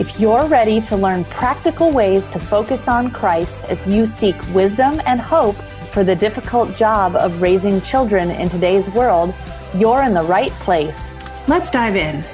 If you're ready to learn practical ways to focus on Christ as you seek wisdom and hope for the difficult job of raising children in today's world, you're in the right place. Let's dive in.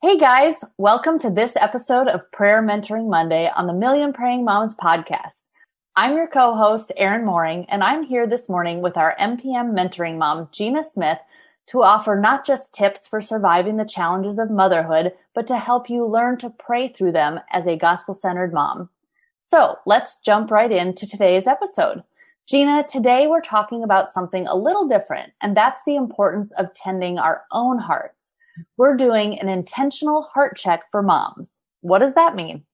Hey guys, welcome to this episode of Prayer Mentoring Monday on the Million Praying Moms podcast. I'm your co-host, Erin Mohring, and I'm here this morning with our MPM mentoring mom, Gina Smith, to offer not just tips for surviving the challenges of motherhood, but to help you learn to pray through them as a gospel centered mom. So let's jump right into today's episode. Gina, today we're talking about something a little different, and that's the importance of tending our own hearts. We're doing an intentional heart check for moms. What does that mean?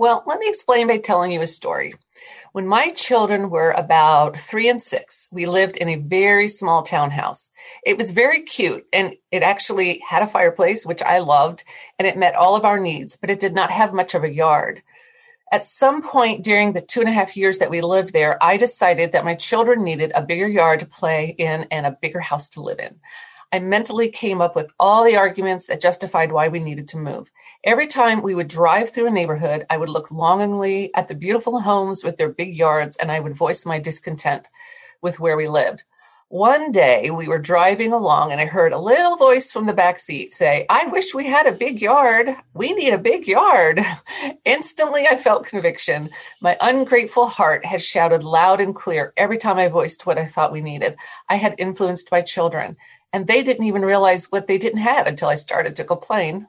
Well, let me explain by telling you a story. When my children were about three and six, we lived in a very small townhouse. It was very cute and it actually had a fireplace, which I loved, and it met all of our needs, but it did not have much of a yard. At some point during the two and a half years that we lived there, I decided that my children needed a bigger yard to play in and a bigger house to live in. I mentally came up with all the arguments that justified why we needed to move. Every time we would drive through a neighborhood, I would look longingly at the beautiful homes with their big yards and I would voice my discontent with where we lived. One day we were driving along and I heard a little voice from the back seat say, I wish we had a big yard. We need a big yard. Instantly I felt conviction. My ungrateful heart had shouted loud and clear every time I voiced what I thought we needed. I had influenced my children and they didn't even realize what they didn't have until I started to complain.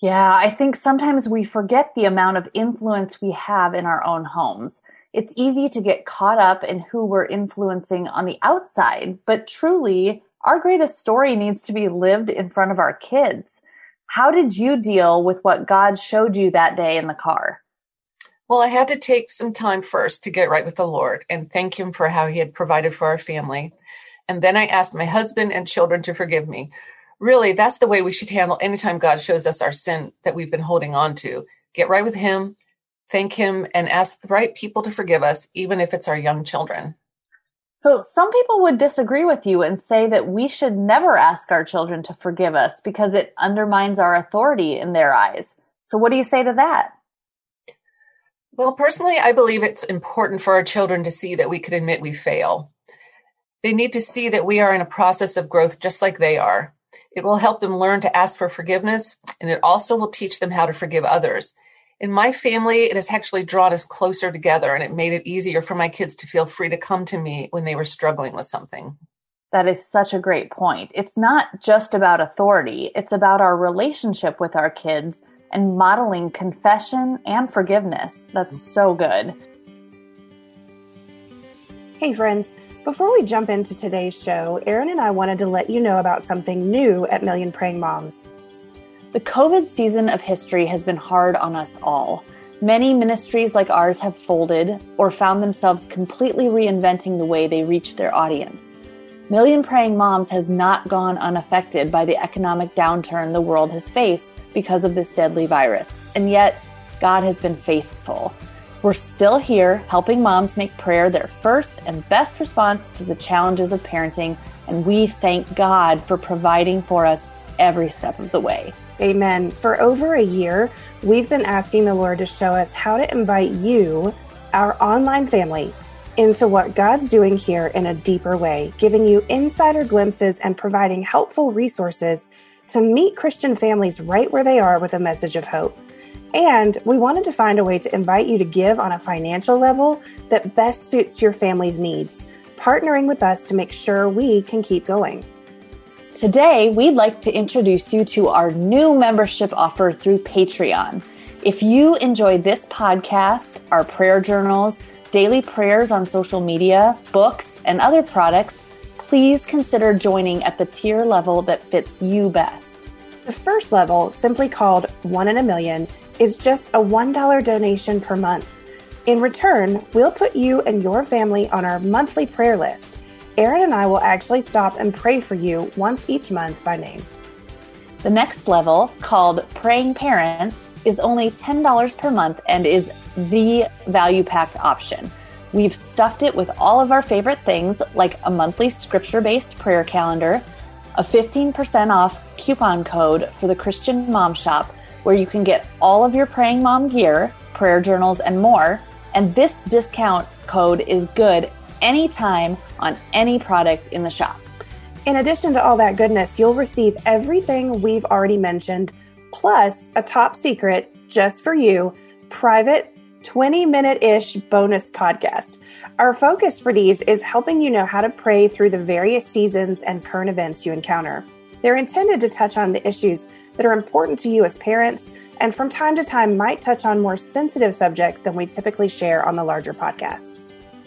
Yeah, I think sometimes we forget the amount of influence we have in our own homes. It's easy to get caught up in who we're influencing on the outside, but truly, our greatest story needs to be lived in front of our kids. How did you deal with what God showed you that day in the car? Well, I had to take some time first to get right with the Lord and thank Him for how He had provided for our family. And then I asked my husband and children to forgive me. Really, that's the way we should handle anytime God shows us our sin that we've been holding on to. Get right with Him, thank Him, and ask the right people to forgive us, even if it's our young children. So, some people would disagree with you and say that we should never ask our children to forgive us because it undermines our authority in their eyes. So, what do you say to that? Well, personally, I believe it's important for our children to see that we can admit we fail. They need to see that we are in a process of growth just like they are. It will help them learn to ask for forgiveness, and it also will teach them how to forgive others. In my family, it has actually drawn us closer together, and it made it easier for my kids to feel free to come to me when they were struggling with something. That is such a great point. It's not just about authority, it's about our relationship with our kids and modeling confession and forgiveness. That's so good. Hey, friends. Before we jump into today's show, Erin and I wanted to let you know about something new at Million Praying Moms. The COVID season of history has been hard on us all. Many ministries like ours have folded or found themselves completely reinventing the way they reach their audience. Million Praying Moms has not gone unaffected by the economic downturn the world has faced because of this deadly virus. And yet, God has been faithful. We're still here helping moms make prayer their first and best response to the challenges of parenting, and we thank God for providing for us every step of the way. Amen. For over a year, we've been asking the Lord to show us how to invite you, our online family, into what God's doing here in a deeper way, giving you insider glimpses and providing helpful resources to meet Christian families right where they are with a message of hope. And we wanted to find a way to invite you to give on a financial level that best suits your family's needs, partnering with us to make sure we can keep going. Today, we'd like to introduce you to our new membership offer through Patreon. If you enjoy this podcast, our prayer journals, daily prayers on social media, books, and other products, please consider joining at the tier level that fits you best. The first level, simply called One in a Million, is just a $1 donation per month. In return, we'll put you and your family on our monthly prayer list. Erin and I will actually stop and pray for you once each month by name. The next level, called Praying Parents, is only $10 per month and is the value packed option. We've stuffed it with all of our favorite things like a monthly scripture based prayer calendar, a 15% off coupon code for the Christian Mom Shop, where you can get all of your praying mom gear, prayer journals, and more. And this discount code is good anytime on any product in the shop. In addition to all that goodness, you'll receive everything we've already mentioned, plus a top secret just for you private 20 minute ish bonus podcast. Our focus for these is helping you know how to pray through the various seasons and current events you encounter. They're intended to touch on the issues that are important to you as parents and from time to time might touch on more sensitive subjects than we typically share on the larger podcast.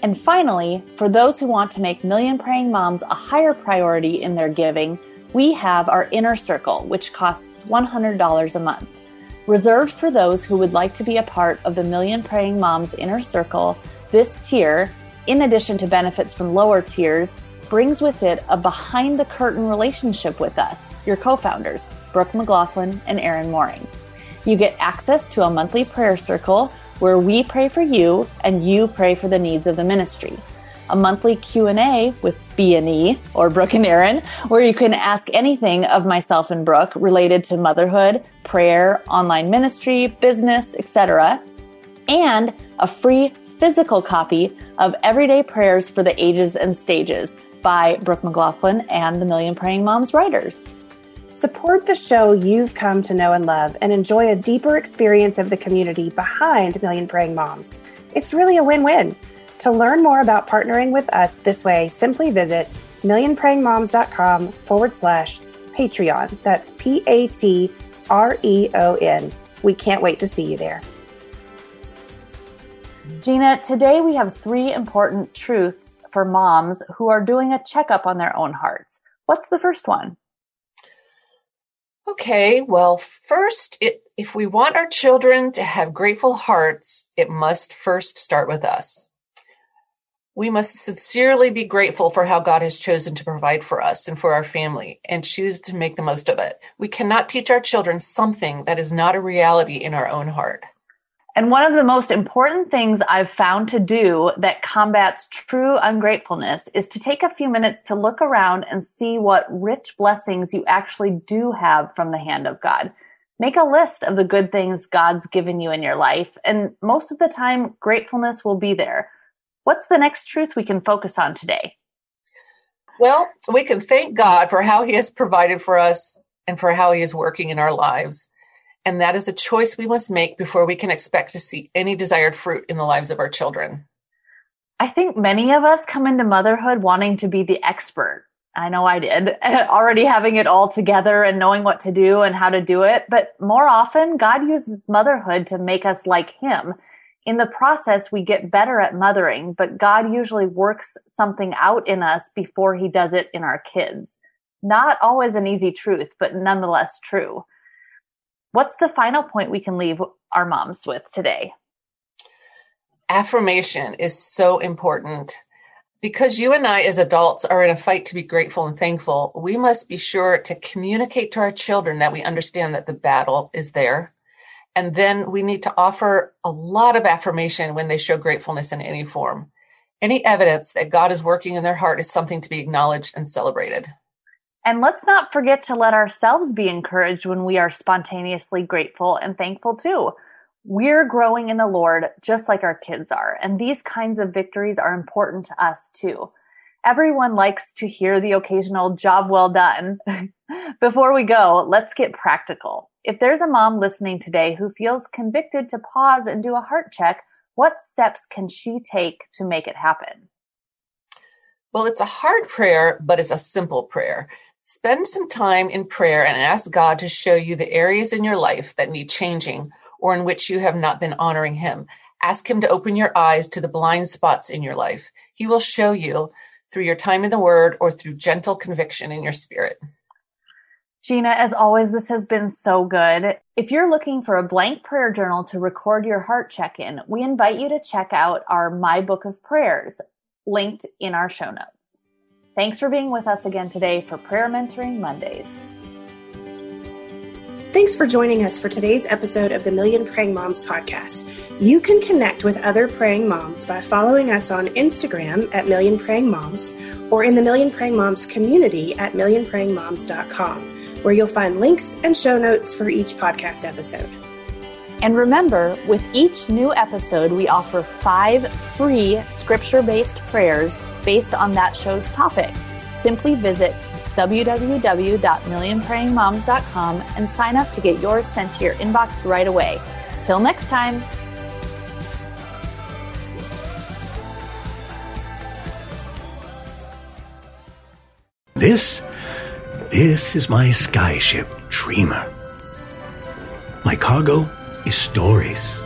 And finally, for those who want to make Million Praying Moms a higher priority in their giving, we have our Inner Circle, which costs $100 a month. Reserved for those who would like to be a part of the Million Praying Moms Inner Circle, this tier, in addition to benefits from lower tiers, brings with it a behind the curtain relationship with us, your co founders, Brooke McLaughlin and Erin Mohring. You get access to a monthly prayer circle where we pray for you and you pray for the needs of the ministry. A monthly Q&A with B&E or Brooke and Erin, where you can ask anything of myself and Brooke related to motherhood, prayer, online ministry, business, etc. And a free physical copy of Everyday Prayers for the Ages and Stages by Brooke McLaughlin and the Million Praying Moms writers. Support the show you've come to know and love and enjoy a deeper experience of the community behind Million Praying Moms. It's really a win win. To learn more about partnering with us this way, simply visit millionprayingmoms.com forward slash Patreon. That's P A T R E O N. We can't wait to see you there. Gina, today we have three important truths for moms who are doing a checkup on their own hearts. What's the first one? Okay, well, first, it, if we want our children to have grateful hearts, it must first start with us. We must sincerely be grateful for how God has chosen to provide for us and for our family and choose to make the most of it. We cannot teach our children something that is not a reality in our own heart. And one of the most important things I've found to do that combats true ungratefulness is to take a few minutes to look around and see what rich blessings you actually do have from the hand of God. Make a list of the good things God's given you in your life, and most of the time, gratefulness will be there. What's the next truth we can focus on today? Well, we can thank God for how He has provided for us and for how He is working in our lives. And that is a choice we must make before we can expect to see any desired fruit in the lives of our children. I think many of us come into motherhood wanting to be the expert. I know I did, already having it all together and knowing what to do and how to do it. But more often, God uses motherhood to make us like Him. In the process, we get better at mothering, but God usually works something out in us before He does it in our kids. Not always an easy truth, but nonetheless true. What's the final point we can leave our moms with today? Affirmation is so important. Because you and I, as adults, are in a fight to be grateful and thankful, we must be sure to communicate to our children that we understand that the battle is there. And then we need to offer a lot of affirmation when they show gratefulness in any form. Any evidence that God is working in their heart is something to be acknowledged and celebrated. And let's not forget to let ourselves be encouraged when we are spontaneously grateful and thankful too. We're growing in the Lord just like our kids are, and these kinds of victories are important to us too. Everyone likes to hear the occasional job well done. Before we go, let's get practical. If there's a mom listening today who feels convicted to pause and do a heart check, what steps can she take to make it happen? Well, it's a hard prayer, but it's a simple prayer. Spend some time in prayer and ask God to show you the areas in your life that need changing or in which you have not been honoring Him. Ask Him to open your eyes to the blind spots in your life. He will show you through your time in the Word or through gentle conviction in your spirit. Gina, as always, this has been so good. If you're looking for a blank prayer journal to record your heart check in, we invite you to check out our My Book of Prayers linked in our show notes. Thanks for being with us again today for Prayer Mentoring Mondays. Thanks for joining us for today's episode of the Million Praying Moms podcast. You can connect with other praying moms by following us on Instagram at Million Praying Moms or in the Million Praying Moms community at millionprayingmoms.com where you'll find links and show notes for each podcast episode. And remember, with each new episode, we offer five free scripture based prayers based on that show's topic. Simply visit www.millionprayingmoms.com and sign up to get yours sent to your inbox right away. Till next time. This this is my skyship, Dreamer. My cargo is stories,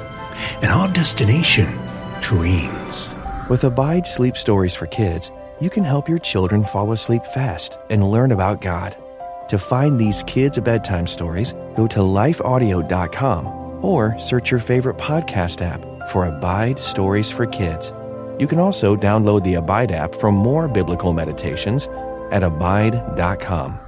and our destination, dreams. With Abide Sleep Stories for Kids, you can help your children fall asleep fast and learn about God. To find these kids' bedtime stories, go to lifeaudio.com or search your favorite podcast app for Abide Stories for Kids. You can also download the Abide app for more biblical meditations at abide.com.